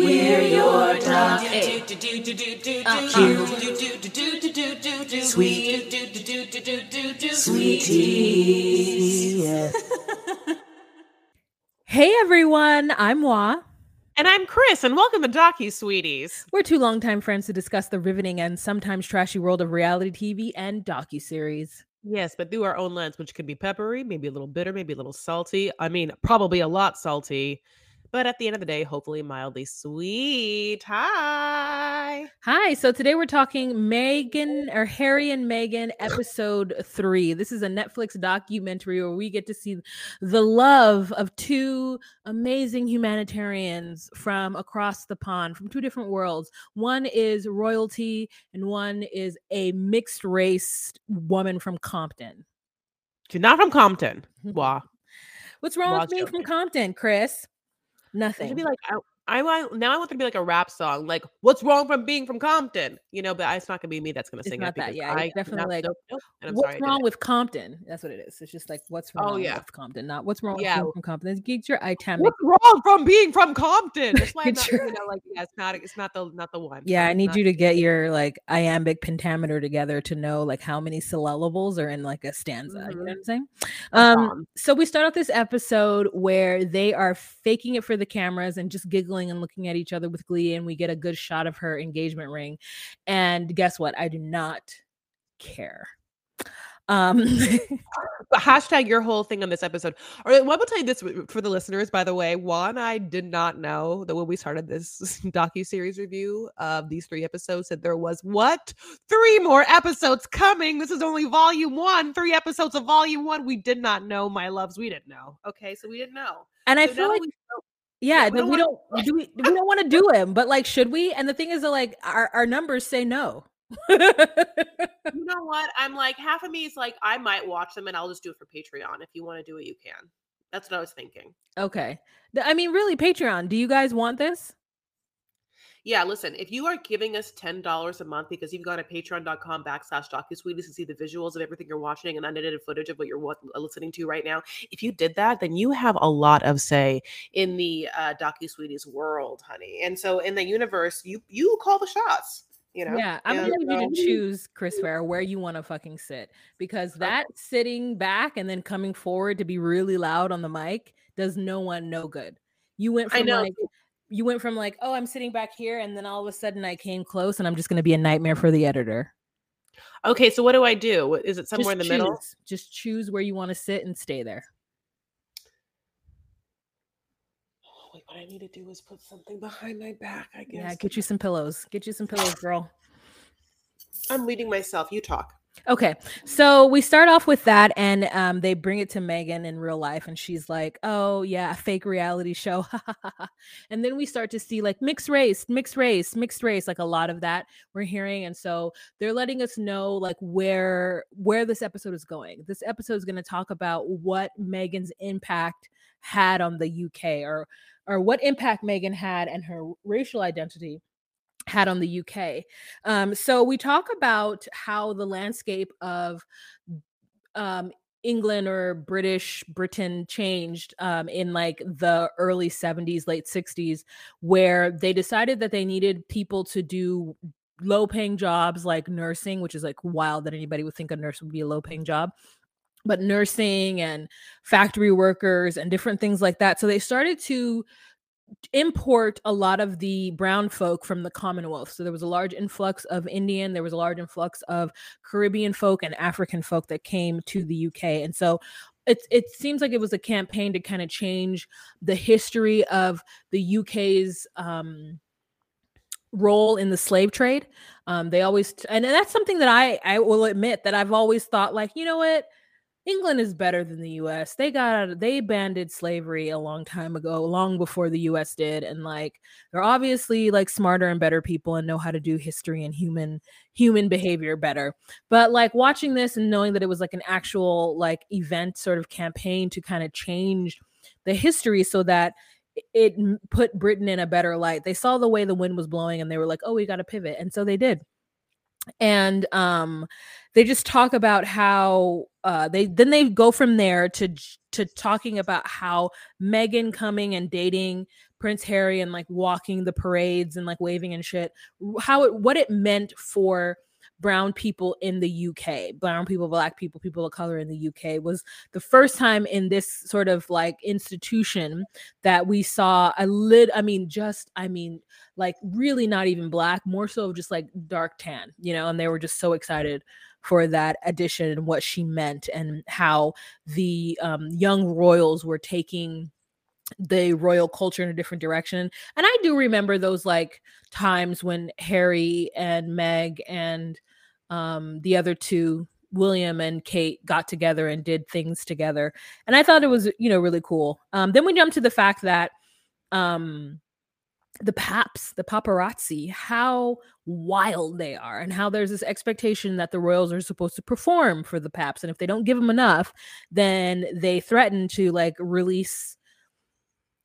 We're your top eight. Sweet. Sweeties. Hey everyone, I'm Wa. And I'm Chris, and welcome to Docu Sweeties. We're two longtime friends to discuss the riveting and sometimes trashy world of reality TV and docu-series. Yes, but through our own lens, which could be peppery, maybe a little bitter, maybe a little salty. I mean, probably a lot salty. But at the end of the day, hopefully mildly sweet. Hi. Hi. So today we're talking Meghan or Harry and Meghan episode three. This is a Netflix documentary where we get to see the love of two amazing humanitarians from across the pond, from two different worlds. One is royalty, and one is a mixed race woman from Compton. She's not from Compton. Wah. What's wrong with being from. Compton, Chris? It Nothing. should be like I, want now. I want there to be like a rap song, like "What's wrong from being from Compton?" You know, but it's not gonna be me that's gonna It's sing not it. that, yeah, I definitely like, nope, nope, and I'm what's sorry wrong with Compton? That's what it is. It's just like what's wrong Oh, yeah. with Compton, not what's wrong Yeah. with being from Compton. Get your itemic. What's wrong from being from Compton? That's why I'm not, your- you know, like yeah, it's not it's not the not the one. Yeah, I need not- you to get your like iambic pentameter together to know like how many syllables are in like a stanza. You know what I'm saying? Um, so we start off this episode where they are faking it for the cameras and just giggling and looking at each other with glee, and we get a good shot of her engagement ring. And guess what? I do not care. Um, But hashtag your whole thing on this episode. Or I will tell you this for the listeners, by the way. Juan, I did not know that when we started this docu series review of these three episodes, that there was what three more episodes coming. This is only volume one. Three episodes of volume one. We did not know, my loves. We didn't know. Okay, so we didn't know. and I feel like yeah, we don't we wanna- don't do we, we don't want to do him, but like should we? And the thing is that like our, our numbers say no. you know what? I'm like half of me is like I might watch them and I'll just do it for Patreon. If you want to do it, you can. That's what I was thinking. okay. I mean, really, Patreon, do you guys want this? Yeah, listen, if you are giving us $10 a month because you've gone to patreon.com backslash DocuSweeties to see the visuals of everything you're watching and unedited footage of what you're uh, listening to right now, if you did that, then you have a lot of say in the uh, DocuSweeties world, honey. And so in the universe, you you call the shots, you know? Yeah, I'm gonna need you to um, choose, Chris Farah, where you want to fucking sit because uh, that sitting back and then coming forward to be really loud on the mic does no one no good. You went I from know. like you went from like, oh, I'm sitting back here, and then all of a sudden I came close, and I'm just gonna be a nightmare for the editor. Okay, so what do I do? Is it somewhere Just in the middle? Just choose where you want to sit and stay there. Oh, wait, what I need to do is put something behind my back, I guess. Yeah, get you some pillows. Get you some pillows, girl. I'm leading myself. You talk. Okay, so we start off with that, and um, they bring it to Meghan in real life, and she's like, "Oh yeah, a fake reality show," and then we start to see like mixed race, mixed race, mixed race, like a lot of that we're hearing, and so they're letting us know like where where this episode is going. This episode is going to talk about what Meghan's impact had on the UK, or or what impact Meghan had and her racial identity had on the UK. Um, so we talk about how the landscape of um, England or British Britain changed um, in like the early 70s, late 60s, where they decided that they needed people to do low paying jobs like nursing, which is like wild that anybody would think a nurse would be a low paying job. But nursing and factory workers and different things like that. So they started to import a lot of the brown folk from the Commonwealth. So there was a large influx of Indian, there was a large influx of Caribbean folk and African folk that came to the UK. And so it, it seems like it was a campaign to kind of change the history of the UK's um, role in the slave trade. Um, they always, and that's something that I, I will admit that I've always thought like, you know what? England is better than the US. They got they banded slavery a long time ago, long before the US did and like they're obviously like smarter and better people and know how to do history and human human behavior better. But like watching this and knowing that it was like an actual like event sort of campaign to kind of change the history so that it put Britain in a better light. They saw the way the wind was blowing and they were like, "Oh, we got to pivot." And so they did and um they just talk about how uh they then they go from there to to talking about how Meghan coming and dating Prince Harry and like walking the parades and like waving and shit how it what it meant for brown people in the UK, brown people, black people, people of color in the UK was the first time in this sort of like institution that we saw a lid. I mean, just, I mean, like really not even black, more so just like dark tan, you know, and they were just so excited for that addition and what she meant and how the um, young royals were taking the royal culture in a different direction. And I do remember those like times when Harry and Meg and um, the other two William and Kate got together and did things together. And I thought it was, you know, really cool. Um, then we jump to the fact that um, the paps, the paparazzi, how wild they are, and how there's this expectation that the royals are supposed to perform for the paps. And if they don't give them enough, then they threaten to like release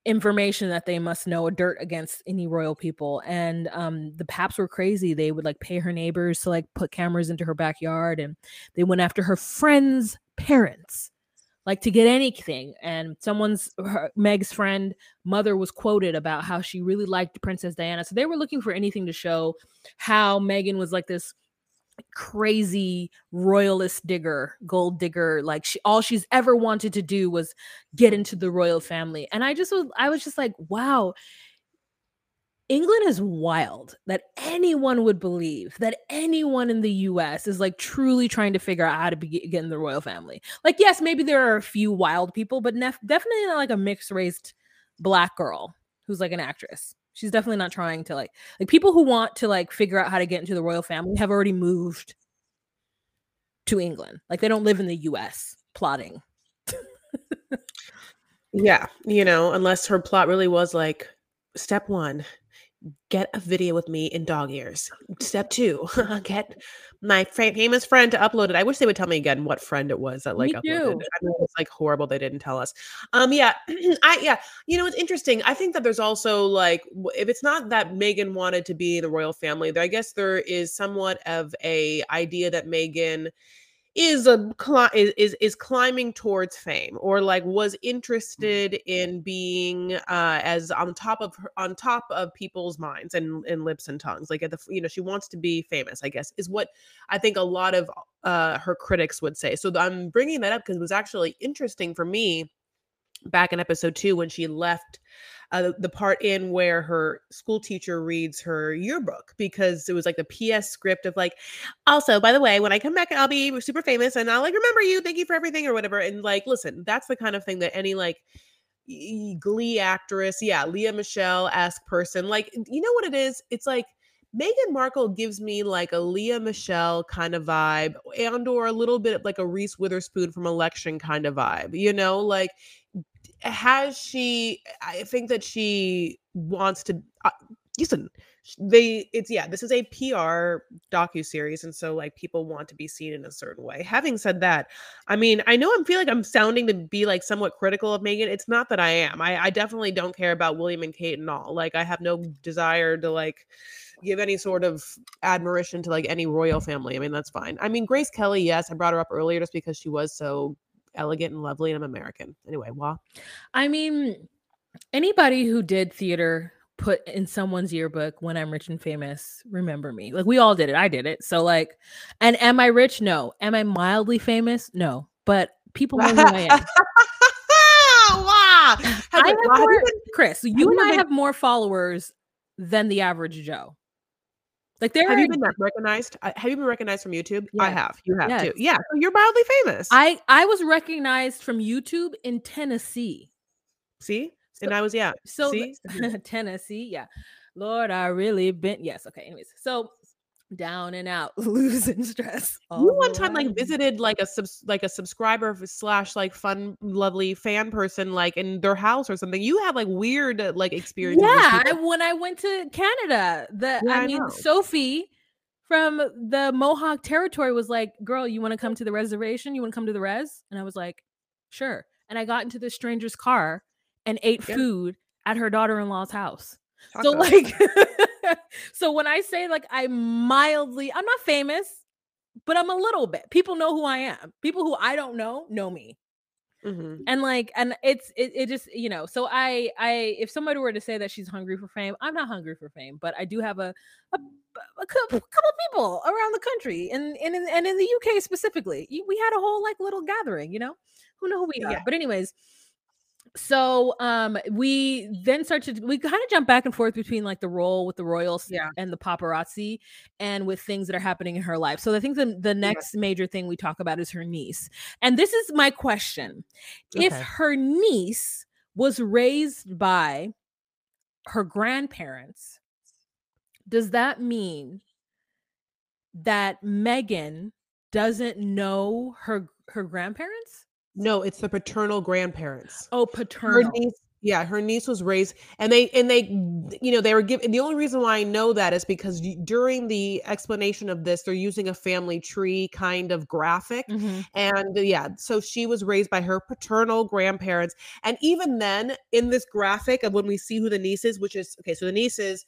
information that they must know a dirt against any royal people and um the paps were crazy they would like pay her neighbors to like put cameras into her backyard and they went after her friends parents like to get anything and someone's her, meg's friend mother was quoted about how she really liked princess diana so they were looking for anything to show how meghan was like this crazy royalist digger, gold digger. Like she all she's ever wanted to do was get into the royal family. And I just was I was just like, wow. England is wild that anyone would believe that anyone in the US is like truly trying to figure out how to be, get in the royal family. Like, yes, maybe there are a few wild people, but nef- definitely not like a mixed race black girl who's like an actress. She's definitely not trying to like like people who want to like figure out how to get into the royal family have already moved to England. Like they don't live in the US plotting. yeah, you know, unless her plot really was like step 1, get a video with me in dog ears. Step 2, get my famous friend to upload it. I wish they would tell me again what friend it was that like me uploaded. Too. I mean, it's like horrible they didn't tell us. Um, yeah, I yeah, you know it's interesting. I think that there's also like if it's not that Meghan wanted to be in the royal family, I guess there is somewhat of a idea that Meghan is a is, is is climbing towards fame or like was mm. interested in being uh as on top of her, on top of people's minds and and lips and tongues like at the you know she wants to be famous i guess is what i think a lot of uh her critics would say so i'm bringing that up because it was actually interesting for me back in episode 2 when she left uh, the part in where her school teacher reads her yearbook because it was like the PS script of like, also, by the way, when I come back, I'll be super famous and I'll like remember you. Thank you for everything or whatever. And like, listen, that's the kind of thing that any like glee actress, yeah, Lea Michele esque person, like, you know what it is? It's like, Meghan Markle gives me like a Lea Michele kind of vibe and or a little bit like a Reese Witherspoon from election kind of vibe. You know, like has she i think that she wants to uh, listen they it's yeah this is a pr docu series and so like people want to be seen in a certain way. Having said that i mean i know i feel like i'm sounding to be like somewhat critical of meghan. It's not that i am. I, I definitely don't care about william and kate and all. Like i have no desire to like give any sort of admiration to like any royal family. I mean that's fine. I mean grace kelly yes i brought her up earlier just because she was so elegant and lovely, and I'm American. Anyway, wah. I mean, anybody who did theater put in someone's yearbook when I'm rich and famous, remember me. Like we all did it. I did it. So like, and am I rich? No. Am I mildly famous? No. But people know who I am. wow. I have more, Chris, you and I have more followers than the average Joe. Like there have you been recognized? Have you been recognized from YouTube? I have. You have yes. too. Yeah. So you're mildly famous. I I was recognized from YouTube in Tennessee. See? So, and I was yeah. So Tennessee, yeah. Lord, I really been yes. Okay. Anyways, so down and out, losing stress. You one time like visited like a subs like a subscriber slash like fun lovely fan person like in their house or something. You had like weird uh, like experiences. Yeah, I, when I went to Canada, the Yeah, I I mean know. Sophie from the Mohawk territory was like, "Girl, you want to come to the reservation? You want to come to the res?" And I was like, "Sure." And I got into this stranger's car and ate Yeah. food at her daughter-in-law's house. So like so when I say like I mildly I'm not famous, but I'm a little bit. People know who I am. People who I don't know know me Mhm. and like and it's it, it just you know so i i if somebody were to say that she's hungry for fame i'm not hungry for fame but i do have a a, a couple, people around the country and and in, and in the uk specifically we had a whole like little gathering you know who know who we are but anyways so um we then start to we kind of jump back and forth between like the role with the royals Yeah. and the paparazzi and with things that are happening in her life. So i think the, the next major thing we talk about is her niece. And this is my question. If her niece was raised by her grandparents does that mean that meghan doesn't know her her grandparents No, it's the paternal grandparents. oh her paternal niece yeah her niece was raised and they and they you know they were given the only reason why i know that is because during the explanation of this they're using a family tree kind of graphic Mhm. and yeah so she was raised by her paternal grandparents and even then in this graphic of when we see who the niece is which is okay so the niece is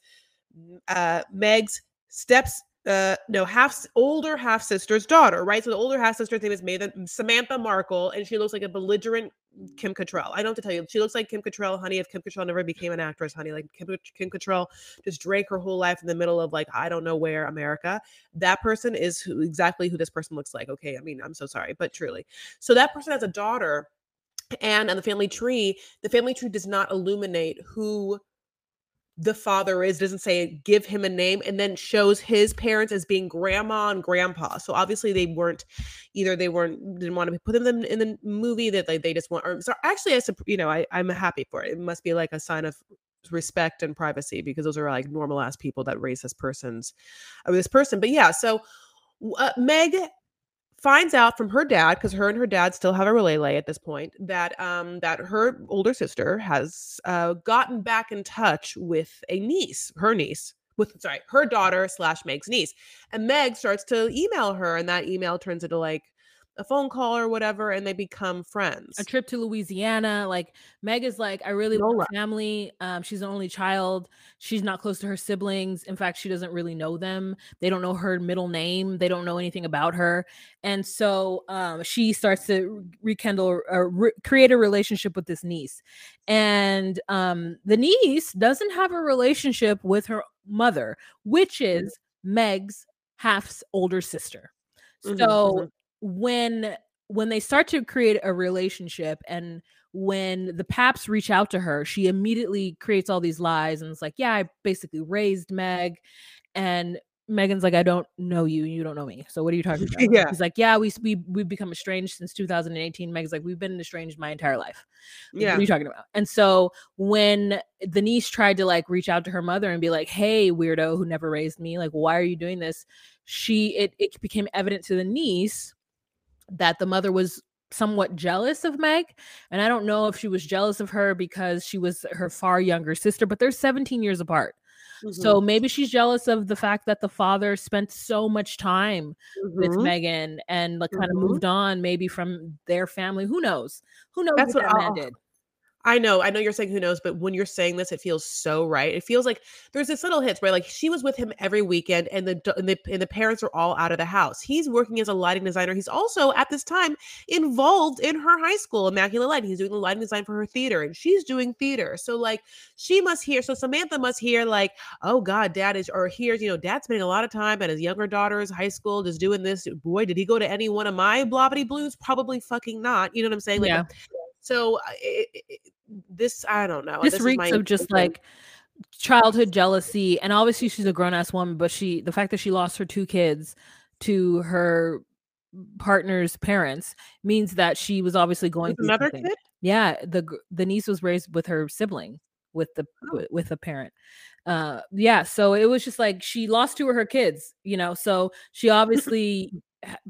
mm, uh meg's steps uh no half older half sister's daughter right? So the older half sister's name is Mathan, samantha markle and she looks like a belligerent kim Cattrall. i don't have to tell you she looks like kim Cattrall, honey if kim Cattrall never became an actress honey like kim, kim Cattrall just drank her whole life in the middle of like i don't know where america. That person is who exactly who this person looks like okay? I mean i'm so sorry but truly. So that person has a daughter and on the family tree the family tree does not illuminate who the father is doesn't say give him a name and then shows his parents as being grandma and grandpa. So obviously they weren't either they weren't didn't want to put them in, the movie that like they just want or so actually i you know I, i'm happy for it. It must be like a sign of respect and privacy because those are like normal ass people that raise this person's uh, this person. But yeah so uh, meg finds out from her dad because her and her dad still have a relay at this point that um that her older sister has uh gotten back in touch with a niece her niece with sorry her daughter slash meg's niece and meg starts to email her and that email turns into like a phone call or whatever and they become friends a trip to Louisiana. Like Meg is like, I really Nola. want family. Um, she's the only child. She's not close to her siblings. In fact, she doesn't really know them. They don't know her middle name. They don't know anything about her. And so um, she starts to rekindle or re- create a relationship with this niece. And um, the niece doesn't have a relationship with her mother, which is Meg's half older sister. Mhm, So mhm. When when they start to create a relationship and when the paps reach out to her she immediately creates all these lies and it's like yeah i basically raised meg and meghan's like i don't know you you don't know me so what are you talking about Yeah. he's like yeah we we we've become estranged since 2018 meg's like we've been estranged my entire life yeah what are you talking about? And so when the niece tried to like reach out to her mother and be like, "Hey, weirdo who never raised me, like, why are you doing this?" She it it became evident to the niece that the mother was somewhat jealous of Meg, and I don't know if she was jealous of her because she was her far younger sister, but they're 17 years apart. Mhm, So maybe she's jealous of the fact that the father spent so much time with mhm. Meghan and like kind of moved on maybe from their family. Who knows? Who knows That's what, what that man did? I know, I know you're saying who knows, but when you're saying this, it feels so right. It feels like there's this little hits where like she was with him every weekend, and the and the and the parents are all out of the house. He's working as a lighting designer. He's also at this time involved in her high school, Immaculate Light. He's doing the lighting design for her theater, and she's doing theater. So like she must hear. So Samantha must hear like, oh God, Dad is or hears you know Dad's spending a lot of time at his younger daughter's high school, just doing this. Boy, did he go to any one of my blobbity blues? Probably fucking not. You know what I'm saying? Like Yeah. so it, it, this I don't know. this is reeks of just like childhood jealousy and obviously she's a grown-ass woman but she the fact that she lost her two kids to her partner's parents means that she was obviously going through another something. kid. yeah the the niece was raised with her sibling with the Oh. with a parent. Uh, yeah, so it was just like she lost two of her kids, you know. So she obviously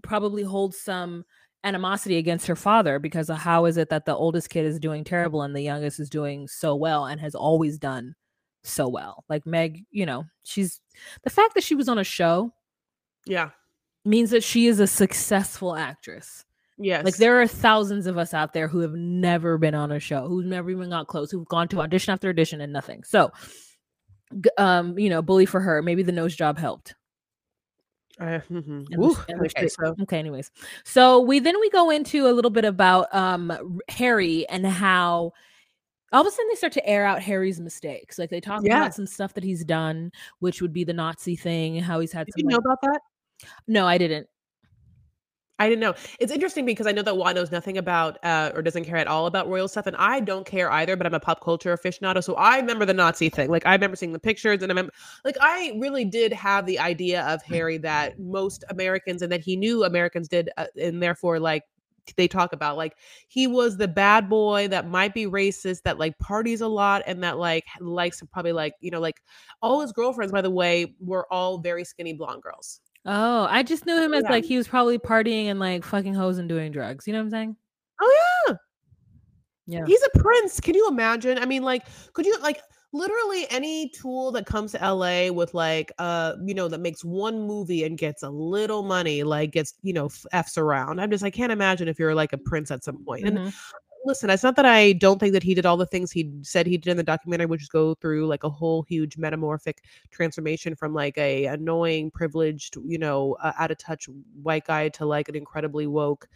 probably holds some animosity against her father because of how is it that the oldest kid is doing terrible and the youngest is doing so well and has always done so well. Like Meg, you know, she's the fact that she was on a show Yeah. means that she is a successful actress. Yes. Like there are thousands of us out there who have never been on a show, who've never even got close, who've gone to audition after audition and nothing. So, um, you know, bully for her. Maybe the nose job helped. And the- Ooh, and okay, so okay. Anyways, so we then we go into a little bit about um Harry and how all of a sudden they start to air out Harry's mistakes. Like they talk Yeah. about some stuff that he's done, which would be the Nazi thing, how he's had did some. you know like- about that? no, I didn't. I didn't know. It's interesting because I know that Juan knows nothing about uh, or doesn't care at all about royal stuff, and I don't care either. But I'm a pop culture aficionado, so I remember the Nazi thing. Like I remember seeing the pictures, and I remember, like I really did have the idea of Harry that most Americans, and that he knew Americans did, uh, and therefore like they talk about like he was the bad boy that might be racist that like parties a lot and that like likes to probably like you know like all his girlfriends by the way were all very skinny blonde girls Oh, I just knew him as Yeah. like he was probably partying and like fucking hoes and doing drugs. You know what I'm saying? oh yeah Yeah. He's a prince. Can you imagine? I mean, like, could you like literally any tool that comes to LA with like uh, you know, that makes one movie and gets a little money, like gets, you know, F's around. I'm just I can't imagine if you're like a prince at some point. And Mhm. Listen, it's not that I don't think that he did all the things he said he did in the documentary, which is go through like a whole huge metamorphic transformation from like a annoying, privileged, you know, uh, out of touch white guy to like an incredibly woke,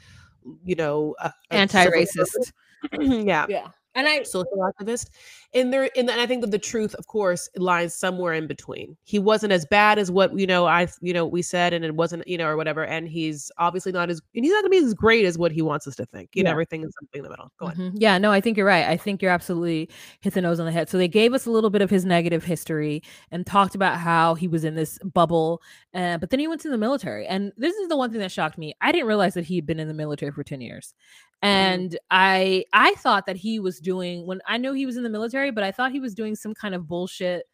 you know, uh, Anti-racist. yeah Yeah. And I social activist and there and i think that the truth of course lies somewhere in between he wasn't as bad as what you know i you know we said and it wasn't you know or whatever and he's obviously not as and he's not gonna be as great as what he wants us to think you know everything is something in the middle go on Mhm. Yeah, no, I think you're right. I think you're absolutely hit the nose on the head. So they gave us a little bit of his negative history and talked about how he was in this bubble, uh, but then he went to the military. And this is the one thing that shocked me. I didn't realize that he had been in the military for 10 years. And I I thought that he was doing when I know he was in the military, but I thought he was doing some kind of bullshit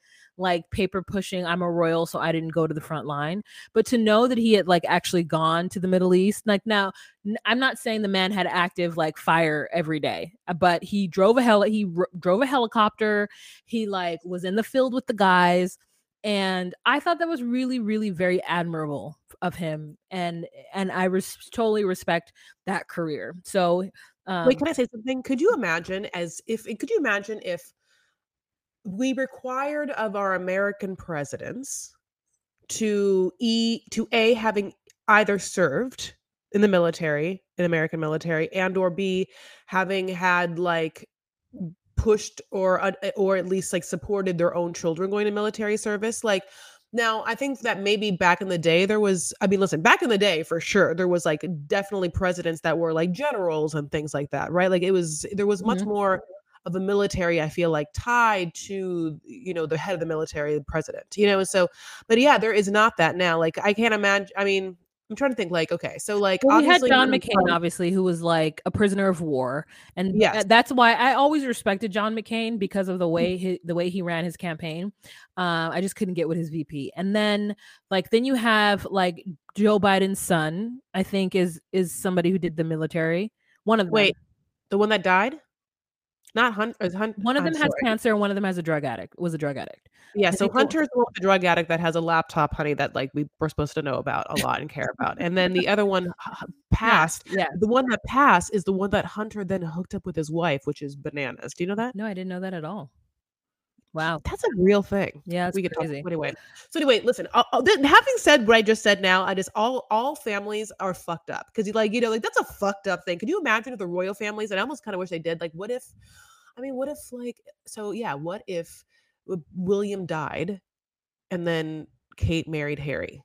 like paper pushing i'm a royal so i didn't go to the front line but to know that he had like actually gone to the middle east like now I'm not saying the man had active like fire every day, uh, but he drove a hel he r- drove a helicopter. He like was in the field with the guys, and I thought that was really, really very admirable of him, and and I res- totally respect that career. So, um, wait can i say something? Could you imagine as if could you imagine if we required of our american presidents to e to a having either served in the military in american military and or b having had like pushed or uh, or at least like supported their own children going to military service? Like now i think that maybe back in the day there was i mean listen back in the day for sure there was like definitely presidents that were like generals and things like that right like it was there was much Mhm. more of a military i feel like tied to you know the head of the military the president you know and so but yeah there is not that now like i can't imagine i mean i'm trying to think like okay so like Well, we had obviously John McCain, Trump- obviously, who was like a prisoner of war, and th- Yes. that's why I always respected John McCain because of the Mm. way he, the way he ran his campaign. Uh, I just couldn't get with his VP. And then, like, then you have like Joe Biden's son. I think is is somebody who did the military. One of them. wait the one that died not Hunter. hunt one of I'm them has sorry. cancer. One of them has a drug addict. Was a drug addict. Yeah, I so Hunter's the the drug addict that has a laptop, honey, that like we were supposed to know about a lot and care about. And then the other one passed. Yeah. The one that passed is the one that Hunter then hooked up with his wife, which is bananas. Do you know that? No, I didn't know that at all. Wow. That's a real thing. Yeah, we could talk crazy. anyway. So anyway, listen. i i th- having said what I just said, now I just all all families are fucked up because you like you know like that's a fucked up thing. Can you imagine if the royal families? And I almost kind of wish they did. Like, what if? I mean, what if like so? Yeah, what if William died, and then Kate married Harry?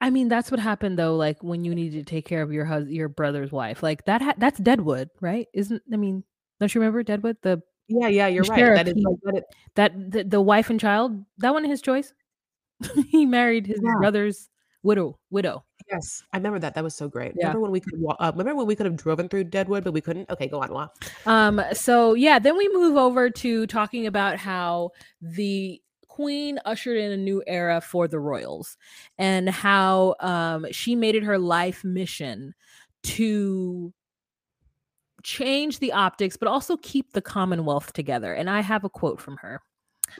I mean, that's what happened though. Like when you needed to take care of your hus- your brother's wife, like that. Ha- that's Deadwood, right? Isn't I mean, don't you remember Deadwood? The Yeah, yeah, you're right. sheriff, That is he- like that. It, that the, the wife and child that wasn't his choice. he married his Yeah. brother's widow. Widow. Yes, I remember that. That was so great. Yeah. Remember when we could wa- uh, remember when we could have driven through Deadwood, but we couldn't? Okay, go on. Wa. Um, so yeah, then we move over to talking about how the queen ushered in a new era for the royals and how um she made it her life mission to change the optics but also keep the commonwealth together and i have a quote from her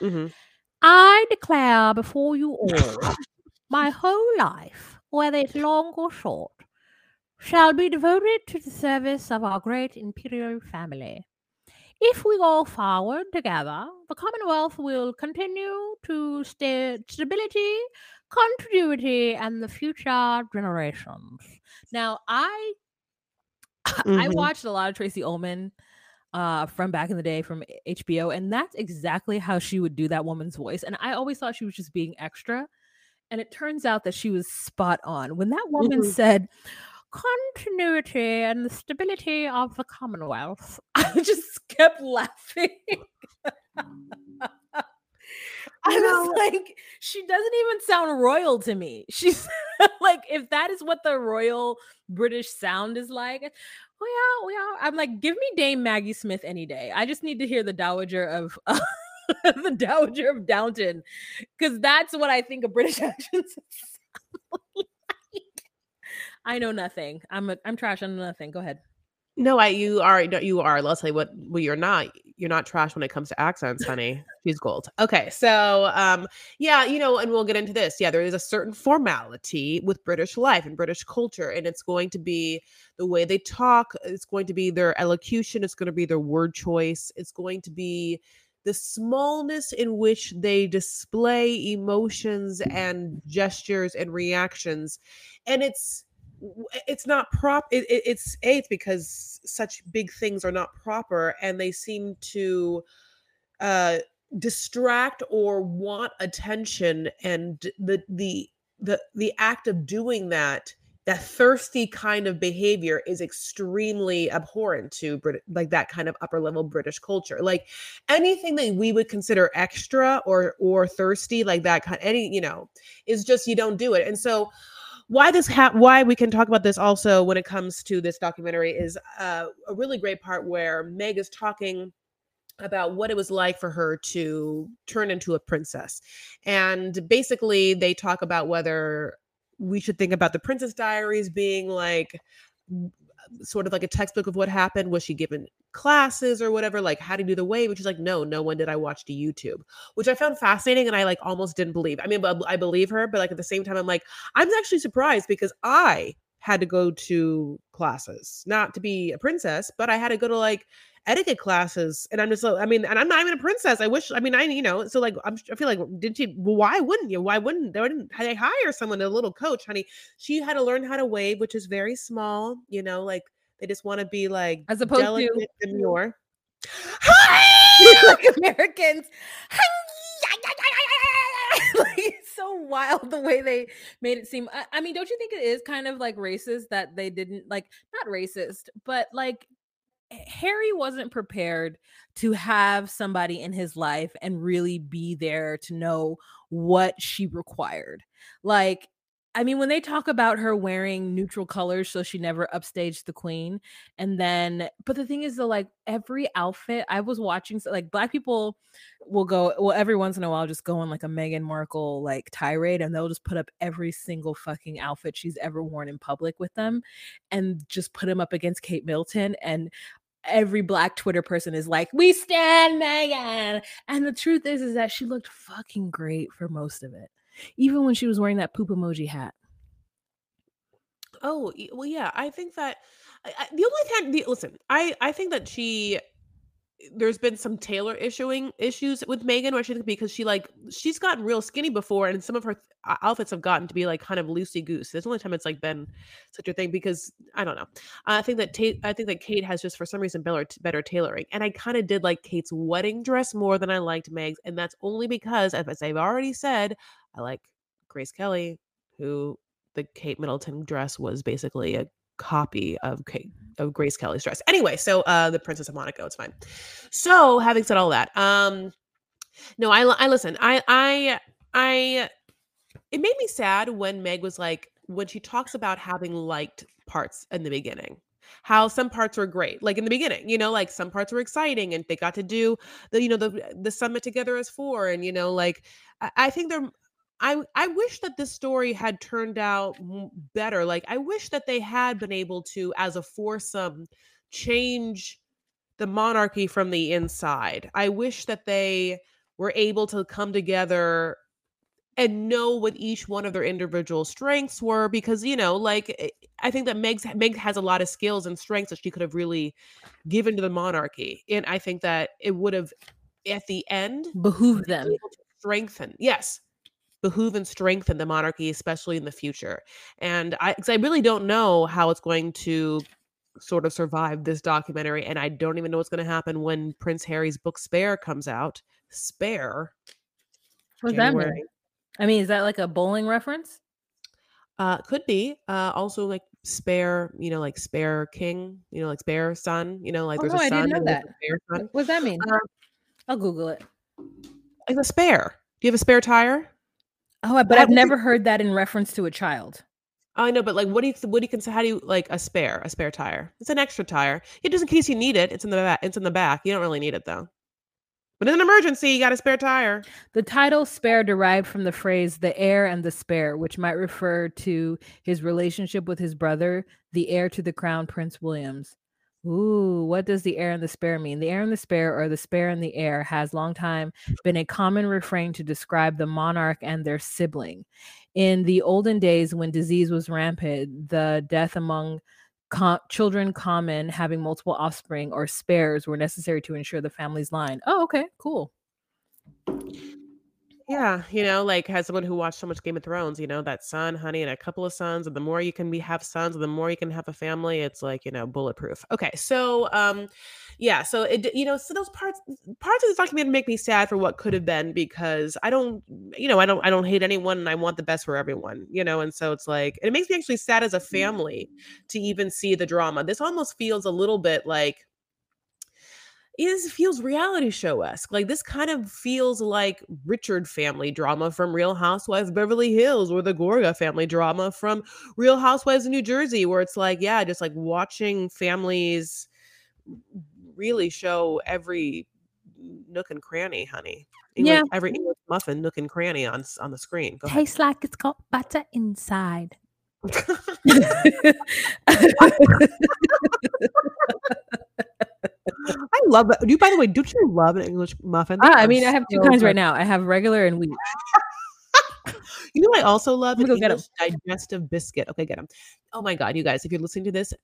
Mhm. I declare before you all my whole life, whether it's long or short, shall be devoted to the service of our great imperial family. If we go forward together, the Commonwealth will continue to stay stability, continuity, and the future generations. Now, I I Mhm. watched a lot of Tracey Ullman uh from back in the day from HBO and that's exactly how she would do that woman's voice and I always thought she was just being extra and it turns out that she was spot on when that woman Mhm. said continuity and the stability of the commonwealth I just kept laughing I was like, she doesn't even sound royal to me. She's like, if that is what the royal British sound is like, we are, we are. I'm like, give me Dame Maggie Smith any day. I just need to hear the Dowager of the Dowager of Downton, because that's what I think a British accent. I know nothing. I'm a, I'm trash. I know nothing. Go ahead. No, I you are you are. Let's you what well, you're not. You're not trash when it comes to accents, honey. She's gold. Okay, so um, yeah, you know, and we'll get into this. Yeah, there is a certain formality with British life and British culture, and it's going to be the way they talk. It's going to be their elocution. It's going to be their word choice. It's going to be the smallness in which they display emotions and gestures and reactions, and it's it's not prop it, it- it's a it's because such big things are not proper and they seem to uh distract or want attention and the the the the act of doing that that thirsty kind of behavior is extremely abhorrent to Brit- like that kind of upper level British culture. Like anything that we would consider extra or or thirsty, like that kind, any you know, is just you don't do it. And so, why this ha- why we can talk about this also when it comes to this documentary is uh, a really great part where Meg is talking about what it was like for her to turn into a princess. And basically, they talk about whether we should think about the Princess Diaries being like sort of like a textbook of what happened. Was she given classes or whatever? Like how to do the wave? Which is like, no, no one did. I watched YouTube, which I found fascinating and I like almost didn't believe. I mean, I believe her, but like at the same time, I'm like, I'm actually surprised because I had to go to classes, not to be a princess, but I had to go to like etiquette classes and i'm just like i mean and i'm not even a princess i wish i mean i you know so like I'm, i feel like did she well, why wouldn't you? Why wouldn't they wouldn't they hire someone a little coach honey. She had to learn how to wave which is very small you know like they just want to be like As opposed to- demure like Americans. like, it's so wild the way they made it seem. I, I mean, don't you think it is kind of like racist that they didn't like not racist, but like Harry wasn't prepared to have somebody in his life and really be there to know what she required. Like, I mean, when they talk about her wearing neutral colors so she never upstaged the queen, and then, but the thing is, though, like every outfit I was watching, so, like black people will go, well, every once in a while, just go on like a Meghan Markle like tirade, and they'll just put up every single fucking outfit she's ever worn in public with them, and just put them up against Kate Middleton, and every black Twitter person is like, "We stand Meghan," and the truth is, is that she looked fucking great for most of it, even when she was wearing that poop emoji hat. Oh well, yeah. I think that I, I, the only time, the, listen, I I think that she there's been some tailor issuing issues with Meghan, where she because she like she's gotten real skinny before, and some of her th- outfits have gotten to be like kind of loosey goose. That's the only time it's like been such a thing because I don't know. I think that Tate, I think that Kate has just for some reason better better tailoring, and I kind of did like Kate's wedding dress more than I liked Meg's, and that's only because, as I've already said, I like Grace Kelly, who the Kate Middleton dress was basically a copy of Kate of Grace Kelly's dress. Anyway, so uh the Princess of Monaco, it's fine. So having said all that, um no, I I listen. I I I it made me sad when Meg was like when she talks about having liked parts in the beginning how some parts were great like in the beginning you know like some parts were exciting and they got to do the you know the the summit together as four and you know like i, I think they're I I wish that this story had turned out better. Like I wish that they had been able to, as a foursome, change the monarchy from the inside. I wish that they were able to come together and know what each one of their individual strengths were because you know like eh, i think that meg's meg has a lot of skills and strengths that she could have really given to the monarchy and i think that it would have at the end Behoove been them. to strengthen yes behoove and strengthen the monarchy especially in the future and i because i really don't know how it's going to sort of survive this documentary and i don't even know what's going to happen when prince harry's book spare comes out spare What does that January. mean? I mean, is that like a bowling reference? Uh, could be. Uh, also like spare, you know, like spare king, you know, like spare son, you know, like Oh, there's no, a I son. didn't know that. a spare son. What does that mean? Um, I'll Google it. Like a spare. Do you have a spare tire? Oh, but I've never heard that in reference to a child. I know, but like, what do you, what do you consider? How do you like a spare? A spare tire? It's an extra tire. It just in case you need it. It's in the back. It's in the back. You don't really need it though. But in an emergency, you got a spare tire. The title spare derived from the phrase the heir and the spare, which might refer to his relationship with his brother, the heir to the crown, Prince Williams. Ooh, what does the heir and the spare mean? The heir and the spare, or the spare and the heir, has long time been a common refrain to describe the monarch and their sibling. In the olden days, when disease was rampant, the death among children common having multiple offspring or spares were necessary to ensure the family's line. Oh, okay, cool. Yeah, you know, like as someone who watched so much Game of Thrones, you know, that son, honey, and a couple of sons, and the more you can be have sons, and the more you can have a family. It's like you know, bulletproof. Okay, so um, yeah, so it you know, so those parts parts of this documentary make me sad for what could have been because I don't, you know, I don't I don't hate anyone, and I want the best for everyone, you know, and so it's like it makes me actually sad as a family to even see the drama. This almost feels a little bit like is feels reality show esque. Like this kind of feels like Richard family drama from Real Housewives Beverly Hills, or the Gorga family drama from Real Housewives of New Jersey, where it's like, yeah, just like watching families really show every nook and cranny, honey. English- Yeah. every English muffin nook and cranny on on the screen. Go ahead. Tastes like it's got butter inside. I love that. Do you, by the way, don't you love an English muffin? Ah, I mean, I have two kinds good. right now. I have regular and wheat. You know, what I also love Let an me go get 'em. English digestive biscuit. Okay, get them. Oh my god, you guys! If you're listening to this,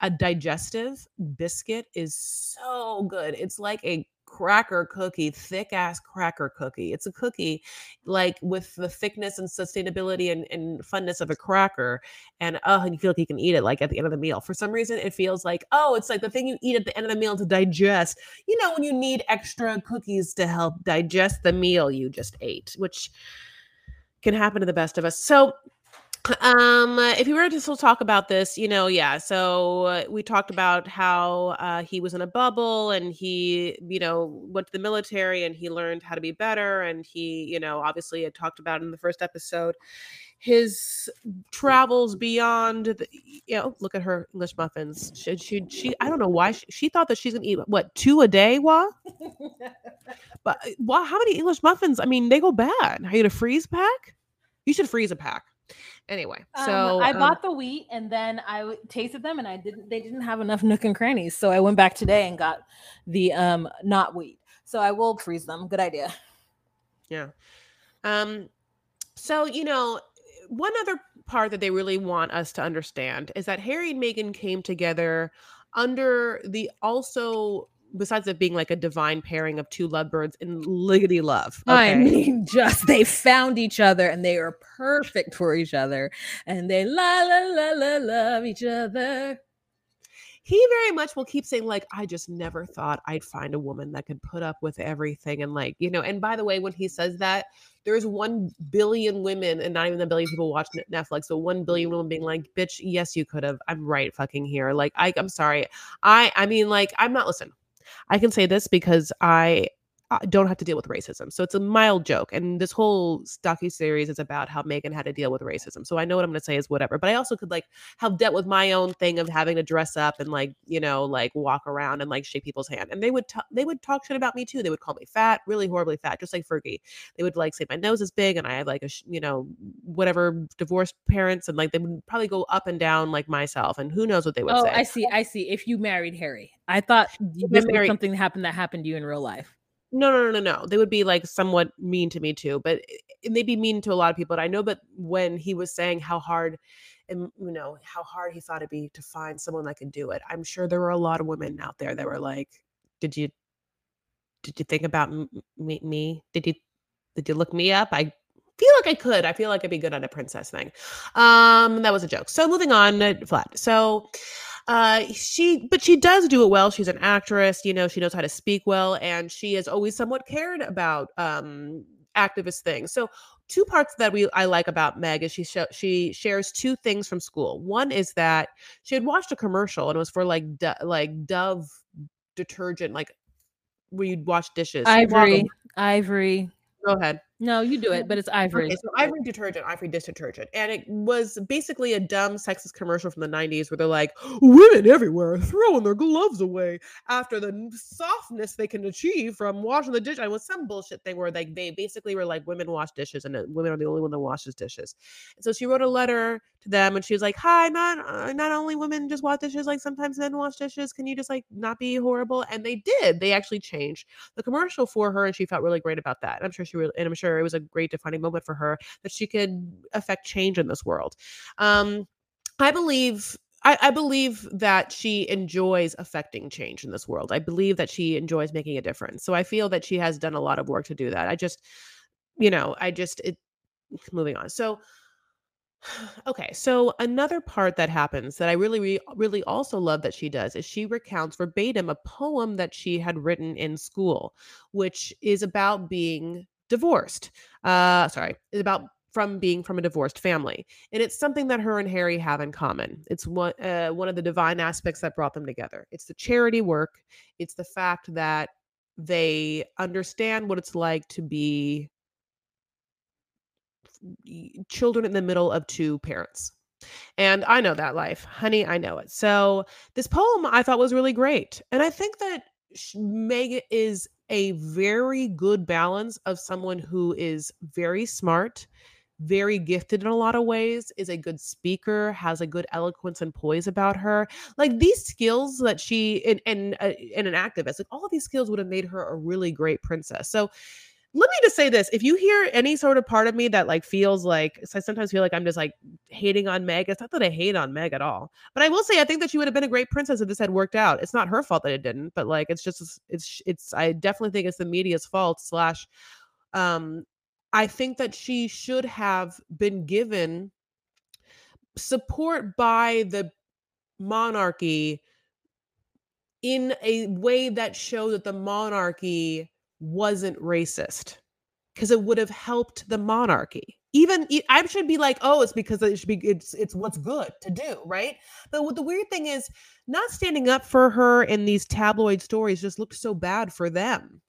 a digestive biscuit is so good. It's like a cracker cookie, thick ass cracker cookie. It's a cookie like with the thickness and sustainability and, and funness of a cracker. And oh, and you feel like you can eat it like at the end of the meal. For some reason, it feels like, oh, it's like the thing you eat at the end of the meal to digest. You know, when you need extra cookies to help digest the meal you just ate, which can happen to the best of us. So, um, if you were to still talk about this, you know, yeah. So uh, we talked about how uh, he was in a bubble and he, you know, went to the military and he learned how to be better. And he, you know, obviously had talked about in the first episode his travels beyond. The, you know, look at her English muffins. She, she, she I don't know why she, she thought that she's gonna eat what two a day. Why? But uh, why? How many English muffins? I mean, they go bad. Are you gonna freeze pack? You should freeze a pack. Anyway, so Um, I um, bought the wheat and then I w- tasted them and I didn't. They didn't have enough nook and crannies, so I went back today and got the um not wheat. So I will freeze them. Good idea. Yeah. Um, so you know, one other part that they really want us to understand is that Harry and Meghan came together under the also besides it being like a divine pairing of two lovebirds in liggity love. I mean, just they found each other and they are perfect for each other, and they la la la la love each other. he very much will keep saying like i just never thought i'd find a woman that could put up with everything and like you know and by the way when he says that there's 1 billion women and not even a billion people watch netflix so 1 billion women being like bitch yes you could have i'm right fucking here like i i'm sorry i i mean like i'm not listen i can say this because i don't have to deal with racism. So it's a mild joke. And this whole docu series is about how Meghan had to deal with racism. So I know what I'm going to say is whatever. But I also could like have dealt with my own thing of having to dress up and like you know like walk around and like shake people's hand. And they would t- they would talk shit about me too. They would call me fat, really horribly fat, just like Fergie. They would like say my nose is big and I have like a sh- you know whatever divorced parents and like they would probably go up and down like myself. And who knows what they would say? Oh, say. I see. I see. If you married Harry, I thought this was something that happened that happened to you in real life. No, no, no, no, no. They would be like somewhat mean to me too, but and they'd be mean to a lot of people. And I know, but when he was saying how hard, and you know how hard he thought it'd be to find someone that could do it, I'm sure there were a lot of women out there that were like, "Did you, did you think about me? me? Did you, did you look me up? I feel like I could. I feel like I'd be good at a princess thing." Um, that was a joke. So moving on, uh, flat. So uh she but she does do it well. She's an actress you know she knows how to speak well and she has always somewhat cared about um activist things. So two parts that we i like about meg is she sho- she shares two things from school. One is that she had watched a commercial and it was for like Do- like dove detergent like where you'd wash dishes. Ivory, ivory. go ahead No, you do it, but it's ivory. Okay, so Ivory detergent, Ivory dish detergent, and it was basically a dumb sexist commercial from the '90s where they're like, "Women everywhere are throwing their gloves away after the softness they can achieve from washing the dish." It was some bullshit thing where like they basically were like, "Women wash dishes, and women are the only one that washes dishes." And so she wrote a letter to them, and she was like, "Hi, not uh, not only women just wash dishes, like sometimes men wash dishes. Can you just like not be horrible?" And they did. They actually changed the commercial for her, and she felt really great about that. And I'm sure she really, and I'm sure it was a great defining moment for her that she could affect change in this world. Um, I believe. I, I believe that she enjoys affecting change in this world. I believe that she enjoys making a difference. So I feel that she has done a lot of work to do that. I just, you know, I just it moving on. So okay, so another part that happens that I really re- really also love that she does is she recounts verbatim a poem that she had written in school, which is about being divorced. Uh sorry, about from being from a divorced family. And it's something that her and Harry have in common. It's one uh, one of the divine aspects that brought them together. It's the charity work. It's the fact that they understand what it's like to be children in the middle of two parents. And I know that life, honey, I know it. So this poem I thought was really great. And I think that Meg is a very good balance of someone who is very smart, very gifted in a lot of ways, is a good speaker, has a good eloquence and poise about her. Like these skills that she and and, uh, and an activist, like all of these skills would have made her a really great princess. So let me just say this if you hear any sort of part of me that like feels like i sometimes feel like i'm just like hating on meg it's not that i hate on meg at all but i will say i think that she would have been a great princess if this had worked out. It's not her fault that it didn't but like it's just it's it's i definitely think it's the media's fault slash um i think that she should have been given support by the monarchy in a way that showed that the monarchy wasn't racist because it would have helped the monarchy. Even I should be like oh it's because it should be it's it's what's good to do right? But what the weird thing is not standing up for her in these tabloid stories just looks so bad for them.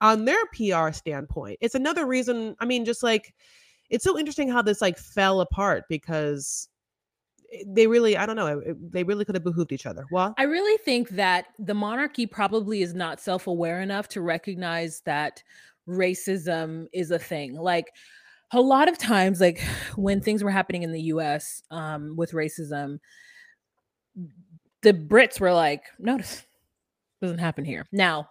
On their pr standpoint it's another reason i mean just like it's so interesting how this like fell apart because Eh, they really i don't know eh, eh, they really could have behooved each other well I really think that the monarchy probably is not self aware enough to recognize that racism is a thing. Like a lot of times, like when things were happening in the US um, with racism, the Brits were like, notice doesn't happen here. Now,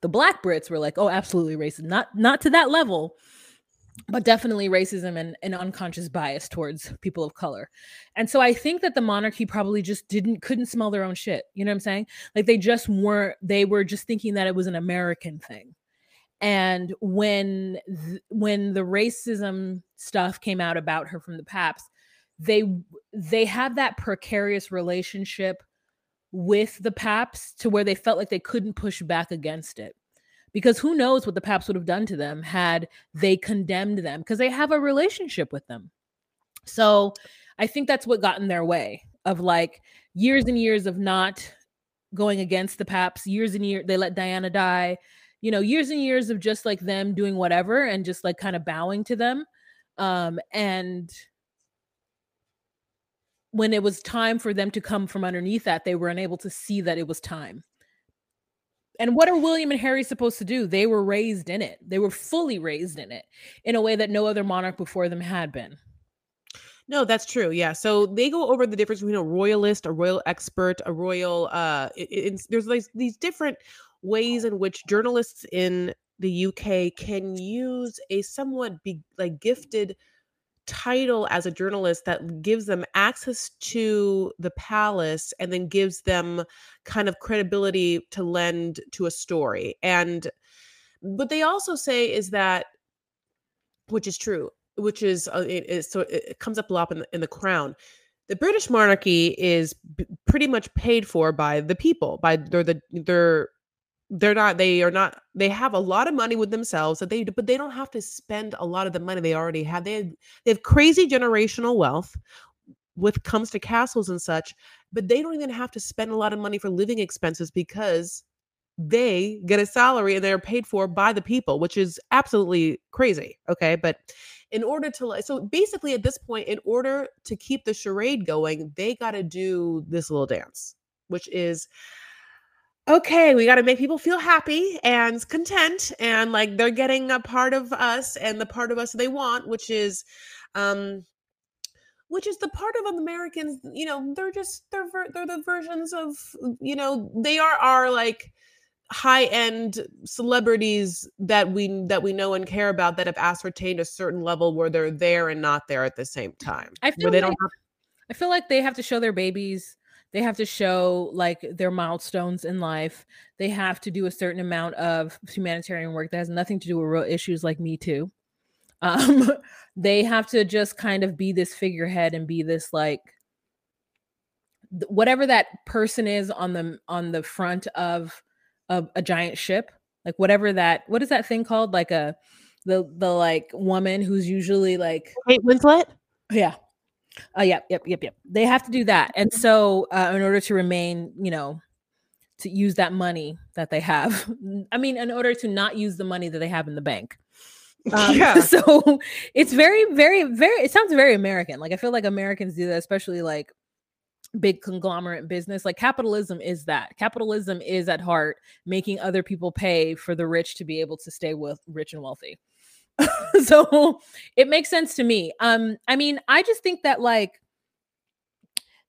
the black Brits were like, oh, absolutely racist. Not not to that level, but definitely racism and an unconscious bias towards people of color. And so I think that the monarchy probably just didn't couldn't smell their own shit. You know what I'm saying? Like they just weren't they were just thinking that it was an American thing. And when th- when the racism stuff came out about her from the paps, they they have that precarious relationship with the paps to where they felt like they couldn't push back against it. Because who knows what the paps would have done to them had they condemned them because they have a relationship with them. So I think that's what got in their way of like years and years of not going against the paps, years and years they let Diana die. you know, years and years of just like them doing whatever and just like kind of bowing to them. Um, and when it was time for them to come from underneath that, they were unable to see that it was time. And what are William and Harry supposed to do? They were raised in it. They were fully raised in it in a way that no other monarch before them had been. No, that's true. Yeah. So they go over the difference between a royalist, a royal expert, a royal. Uh, it, it's, there's like these different ways in which journalists in the UK can use a somewhat be, like gifted title as a journalist that gives them access to the palace and then gives them kind of credibility to lend to a story. And what they also say is that, which is true, which is uh, it, it, so it comes up a lot in the, in the crown the british monarchy is b- pretty much paid for by the people by they're the they're they're not they are not they have a lot of money with themselves that they but they don't have to spend a lot of the money they already have. They have, they have crazy generational wealth with comes to castles and such but they don't even have to spend a lot of money for living expenses because they get a salary and they're paid for by the people which is absolutely crazy okay? But in order to so basically at this point in order to keep the charade going they got to do this little dance which is okay we got to make people feel happy and content and like they're getting a part of us and the part of us they want which is um which is the part of Americans, you know, they're just they're they're the versions of you know they are our like high end celebrities that we that we know and care about that have ascertained a certain level where they're there and not there at the same time. I feel they like, don't have I feel like they have to show their babies. They have to show like their milestones in life. They have to do a certain amount of humanitarian work that has nothing to do with real issues like Me Too. Um, they have to just kind of be this figurehead and be this like whatever that person is on the on the front of a, a giant ship like whatever that what is that thing called like a the the like woman who's usually like Kate Winslet. yeah uh yep yep yep yep. They have to do that. And so uh, in order to remain you know to use that money that they have i mean in order to not use the money that they have in the bank. Um, Yeah. so it's very very very it sounds very american. Like i feel like americans do that especially like big conglomerate business. Like capitalism is that. Capitalism is at heart making other people pay for the rich to be able to stay with rich and wealthy so it makes sense to me um i mean i just think that like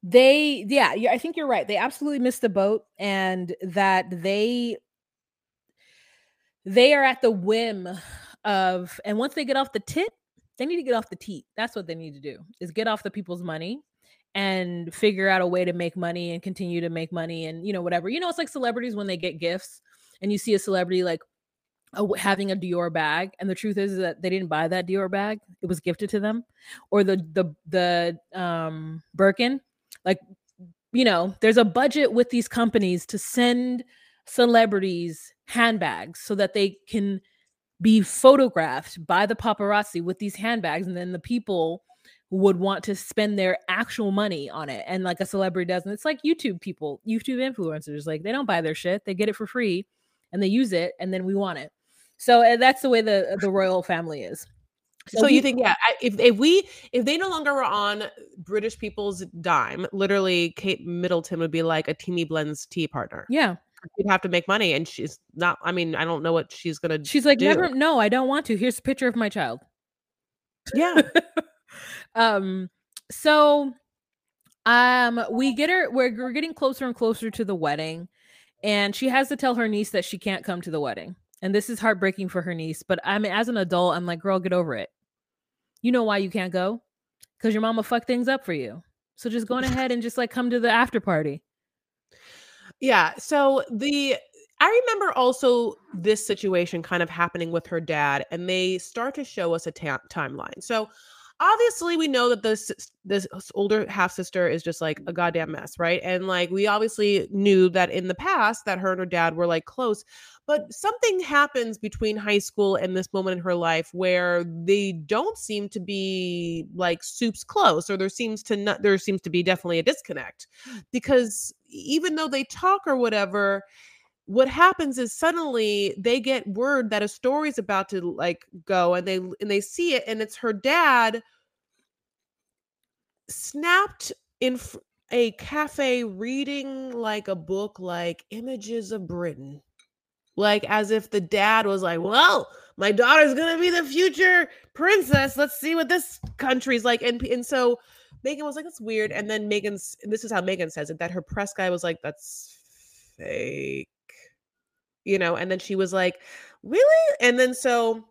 they yeah i think you're right they absolutely missed the boat and that they they are at the whim of and once they get off the tit they need to get off the teat that's what they need to do is get off the people's money and figure out a way to make money and continue to make money and you know whatever you know it's like celebrities when they get gifts and you see a celebrity like having a Dior bag and the truth is that they didn't buy that Dior bag it was gifted to them or the the the um Birkin like you know there's a budget with these companies to send celebrities handbags so that they can be photographed by the paparazzi with these handbags and then the people would want to spend their actual money on it and like a celebrity does and it's like youtube people youtube influencers like they don't buy their shit they get it for free and they use it and then we want it so uh, that's the way the the royal family is So, we- you think, yeah, I- if if we if they no longer were on British people's dime, literally Kate Middleton would be like a Teami Blends tea partner. yeah She'd have to make money, and she's not. I mean, I don't know what she's gonna. she's like do. never no i don't want to here's a picture of my child Yeah, um so um we get her we're, we're getting closer and closer to the wedding and she has to tell her niece that she can't come to the wedding and this is heartbreaking for her niece but i mean as an adult i'm like girl get over it you know why you can't go because your mama fucked things up for you so just going ahead and just like come to the after party yeah. So the I remember also this situation kind of happening with her dad, and they start to show us a ta- timeline. So obviously, we know that this this older half sister is just like a goddamn mess, right? And like we obviously knew that in the past that her and her dad were like close, but something happens between high school and this moment in her life where they don't seem to be like soups close, or there seems to not there seems to be definitely a disconnect. Because even though they talk or whatever what happens is suddenly they get word that a story's about to like go and they and they see it and it's her dad snapped in a cafe reading like a book like images of britain like as if the dad was like well my daughter's gonna be the future princess. Let's see what this country's like. And and so meghan was like that's weird. And then meghan's this is how meghan says it that her press guy was like that's fake you know? And then she was like really? And then so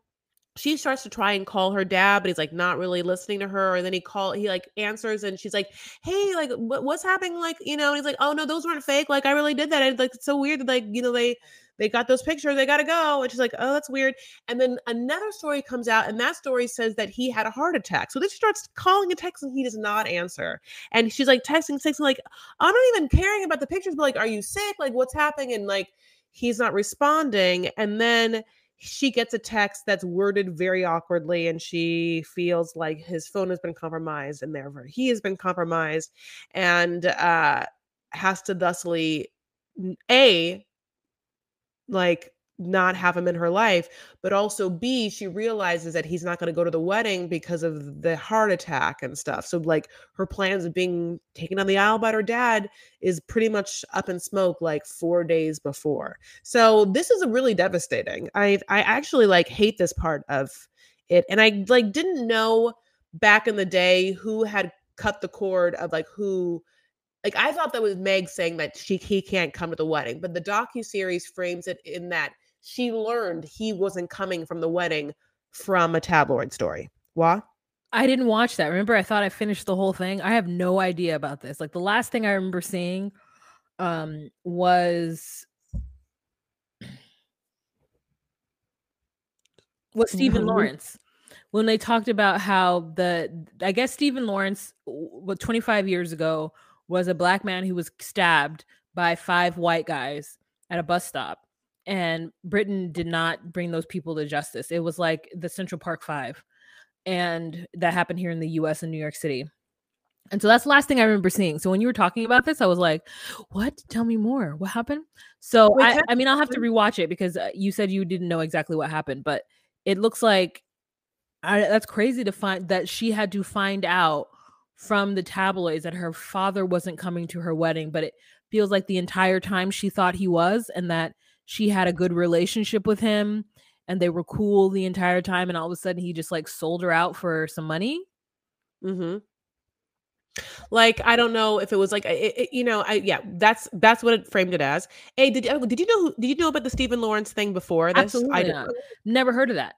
she starts to try and call her dad but he's like not really listening to her and then he call he like answers and she's like hey like what, what's happening? like you know and he's like oh no those weren't fake like i really did that and like it's so weird that like you know they they got those pictures they gotta go and she's like oh that's weird and then another story comes out and that story says that he had a heart attack so then she starts calling and texting he does not answer and she's like texting texting like i'm not even caring about the pictures but like are you sick? Like what's happening? and like he's not responding and then she gets a text that's worded very awkwardly and she feels like his phone has been compromised and therefore he has been compromised and uh has to thusly a like not have him in her life but also b she realizes that he's not going to go to the wedding because of the heart attack and stuff. So like her plans of being taken on the aisle by her dad is pretty much up in smoke like 4 days before. So this is a really devastating. I i actually like hate this part of it and i like didn't know back in the day who had cut the cord of like who like I thought that was Meg saying that she he can't come to the wedding, but the docu series frames it in that she learned he wasn't coming from the wedding from a tabloid story. What? I didn't watch that. Remember, I thought I finished the whole thing. I have no idea about this. Like the last thing I remember seeing um was was Stephen. Lawrence when they talked about how the I guess Stephen Lawrence what 25 years ago was a black man who was stabbed by five white guys at a bus stop and Britain did not bring those people to justice. It was like the Central Park 5 and that happened here in the US in New York City. And so that's the last thing I remember seeing. So when you were talking about this, I was like, "What? Tell me more. What happened?" So Wait, I, I mean, I'll have to rewatch it because uh, you said you didn't know exactly what happened, but it looks like I, that's crazy to find that she had to find out from the tabloids that her father wasn't coming to her wedding, but it feels like the entire time she thought he was, and that she had a good relationship with him, and they were cool the entire time, and all of a sudden he just like sold her out for some money. Mm-hmm. Like I don't know if it was like it, it- you know I yeah that's that's what it framed it as. Hey, did oh, did you know did you know about the Stephen Lawrence thing before this? Absolutely I didn't Never heard of that.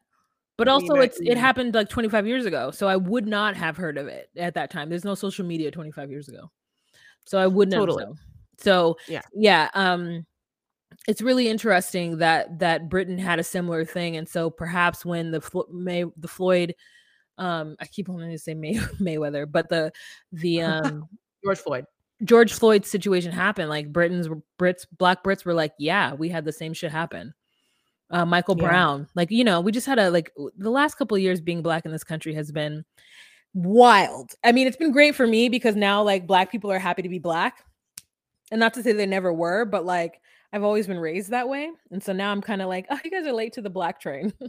But also, it's it happened like 25 years ago, so I would not have heard of it at that time. There's no social media 25 years ago, so I wouldn't Totally. known. So Yeah. yeah, um, it's really interesting that that Britain had a similar thing, and so perhaps when the Flo- May the Floyd, um, I keep wanting to say May Mayweather, but the the um George Floyd. George Floyd situation happened, like Britain's Brits, Black Brits were like, yeah, we had the same shit happen. Uh, Michael Yeah. Brown, like you know, we just had a like the last couple of years being black in this country has been wild. I mean, it's been great for me because now like black people are happy to be black, and not to say they never were, but like I've always been raised that way, and so now I'm kind of like, oh, you guys are late to the black train.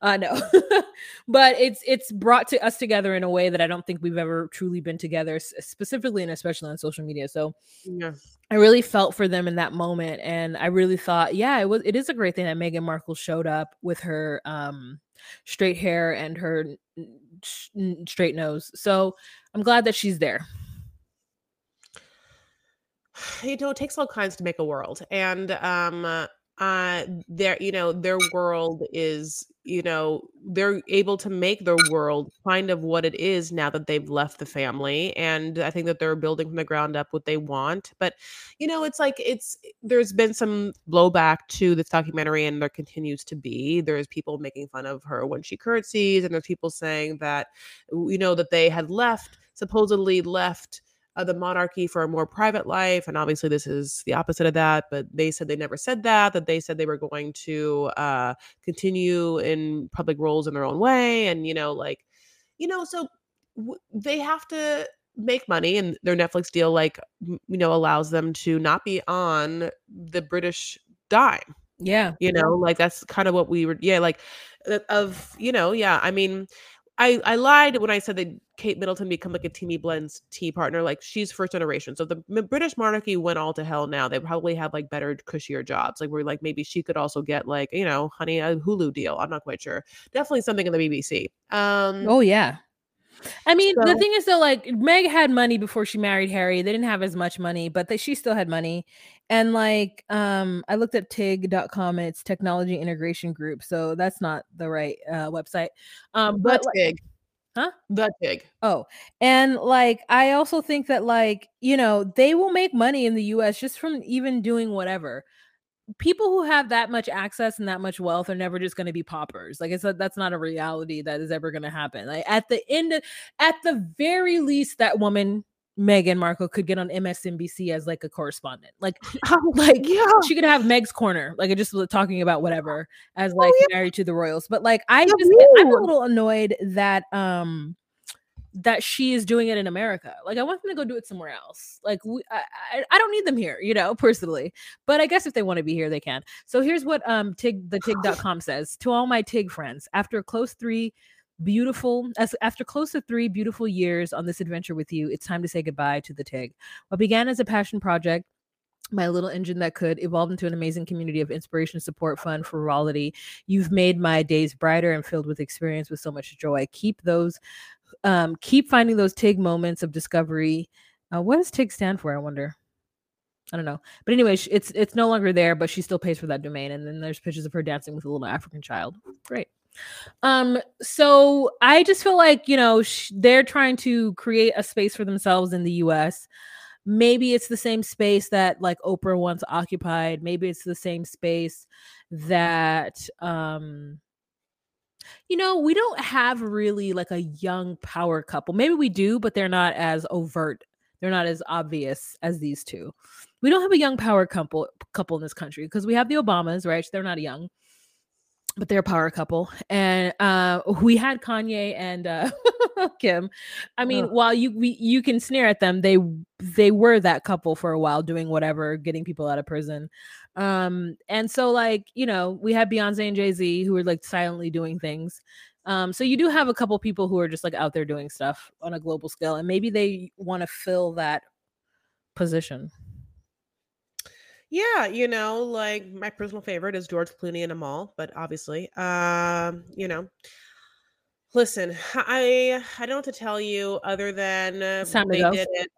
uh no but it's it's brought to us together in a way that i don't think we've ever truly been together specifically and especially on social media so Yeah. i really felt for them in that moment and i really thought yeah it was it is a great thing that meghan markle showed up with her um straight hair and her n- sh- n- straight nose so i'm glad that she's there you know it takes all kinds to make a world and um uh, their you know their world is you know they're able to make their world kind of what it is now that they've left the family and i think that they're building from the ground up what they want but you know it's like it's there's been some blowback to this documentary and there continues to be. There's people making fun of her when she curtsies and there's people saying that you know that they had left supposedly left uh, the monarchy for a more private life. And obviously, this is the opposite of that. But they said they never said that, that they said they were going to uh, continue in public roles in their own way. And, you know, like, you know, so w- they have to make money and their Netflix deal, like, m- you know, allows them to not be on the British dime. Yeah. You know, like that's kind of what we were. Yeah, like uh, of you know, yeah. I mean, I I lied when I said that Kate Middleton become like a Teami Blends tea partner. Like she's first generation. So the British monarchy went all to hell. Now they probably have like better, cushier jobs. Like we're like maybe she could also get like you know, honey, a Hulu deal. I'm not quite sure. Definitely something in the BBC. Um, Oh yeah. I mean, the thing is though, like Meg had money before she married Harry. They didn't have as much money, but they, she still had money. And like, um, I looked at TIG.com and it's technology integration group. So that's not the right uh website. Um, but like- Tig. Huh? The Tig. Oh, and like I also think that like, you know, they will make money in the US just from even doing whatever. People who have that much access and that much wealth are never just going to be paupers. Like it's a, that's not a reality that is ever going to happen. Like at the end of, at the very least that woman Meghan Markle could get on MSNBC as like a correspondent. Like like Yeah. she could have Meg's corner, like just talking about whatever as like married to the royals. But like I Yeah, just I'm a little annoyed that um that she is doing it in America. Like I want them to go do it somewhere else. Like we I, I, don't need them here, you know, personally. But I guess if they want to be here, they can. So here's what um Tig the Tig.com says to all my Tig friends. After close three beautiful as after close to three beautiful years on this adventure with you, it's time to say goodbye to the Tig. What began as a passion project my little engine that could evolve into an amazing community of inspiration, support, fun, frivolity. You've made my days brighter and filled with experience with so much joy. Keep those, um, keep finding those TIG moments of discovery. Uh, what does TIG stand for? I wonder. I don't know. But anyway, it's it's no longer there, but she still pays for that domain. And then there's pictures of her dancing with a little African child. Great. Um, so I just feel like, you know, sh- they're trying to create a space for themselves in the US maybe it's the same space that like Oprah once occupied. Maybe it's the same space that um you know, we don't have really like a young power couple. Maybe we do, but they're not as overt. They're not as obvious as these two. We don't have a young power couple couple in this country because we have the Obamas, right? They're not young, but they're a power couple. And uh we had Kanye and uh Kim. I mean, while you we, you can sneer at them, they they were that couple for a while, doing whatever, getting people out of prison. Um, and so like you know, we have Beyonce and Jay Z who are like silently doing things. Um, so you do have a couple people who are just like out there doing stuff on a global scale, and maybe they want to fill that position. Yeah, you know, like my personal favorite is George Clooney and Amal, but obviously, um, you know, listen, I I don't know what to tell you other than It's time to they did it.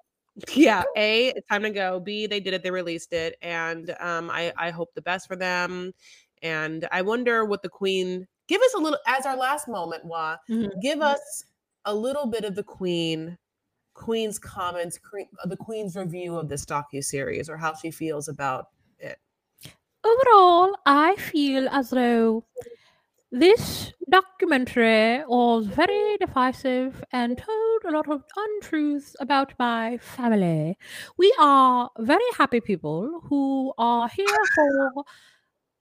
Yeah, a it's time to go. B they did it, they released it, and um, I I hope the best for them. And I wonder what the Queen give us a little as our last moment. Wah, Mhm. give us a little bit of the Queen. Queen's comments, cre- the Queen's review of this docu series, or how she feels about it. Overall, I feel as though this documentary was very divisive and told a lot of untruths about my family. We are very happy people who are here for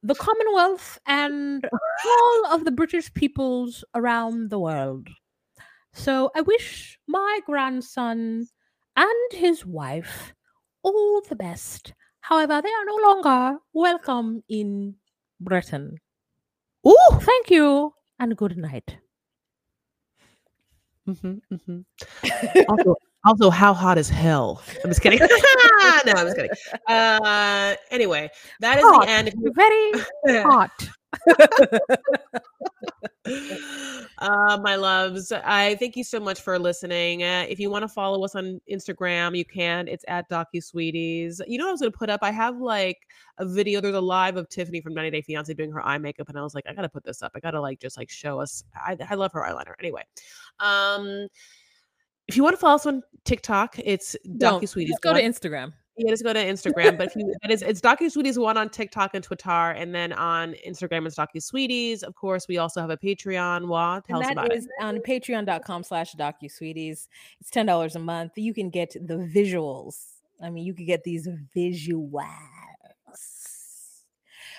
the Commonwealth and all of the British peoples around the world. So I wish my grandson and his wife all the best. However, they are no longer welcome in Britain. Ooh. Thank you and good night. Mm-hmm, mm-hmm. also, also, how hot is hell? I'm just kidding. no, I'm just kidding. Uh, anyway, that is Hot. the end. Very hot. uh, my loves, I thank you so much for listening. Uh, if you want to follow us on Instagram, you can. It's at DocuSweeties. You know what I was going to put up? I have like a video. There's a live of Tiffany from 90 Day Fiance doing her eye makeup, and I was like, I gotta put this up. I gotta like just like show us. I, I love her eyeliner. Anyway, um, if you want to follow us on TikTok, it's Don't. DocuSweeties. Go to. Instagram. Yeah, just go to Instagram. But if you that is it's DocuSweeties one on TikTok and Twitter, and then on Instagram it's Docu Sweeties. Of course, we also have a Patreon. Wah, tell And us about is on patreon.com slash docusweeties. It's $10 a month. You can get the visuals. I mean, you could get these visuals. it.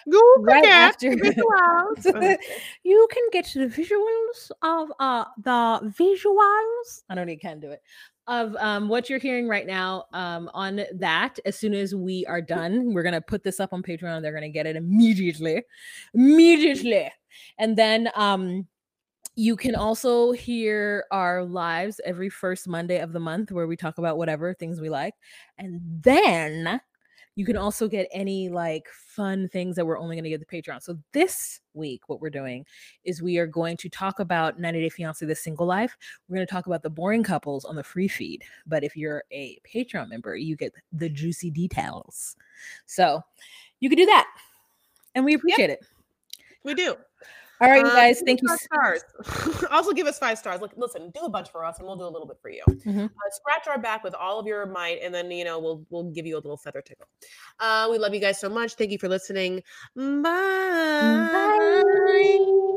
right after visuals. you can get the visuals of uh the visuals i don't know you can do it of um, what you're hearing right now um, on that. As soon as we are done, we're gonna put this up on Patreon. They're gonna get it immediately, immediately, and then um, you can also hear our lives every first Monday of the month where we talk about whatever things we like. And then you can also get any like fun things that we're only going to get the Patreon. So this week, what we're doing is we are going to talk about 90 Day Fiance, the single life. We're going to talk about the boring couples on the free feed. But if you're a Patreon member, you get the juicy details. So you can do that. And we appreciate it. We do. All right, you Um, guys. Thank you. Stars. also, give us five stars. Like, listen, do a bunch for us, and we'll do a little bit for you. Mhm. Uh, scratch our back with all of your might, and then you know we'll we'll give you a little feather tickle. Uh, we love you guys so much. Thank you for listening. Bye. Bye.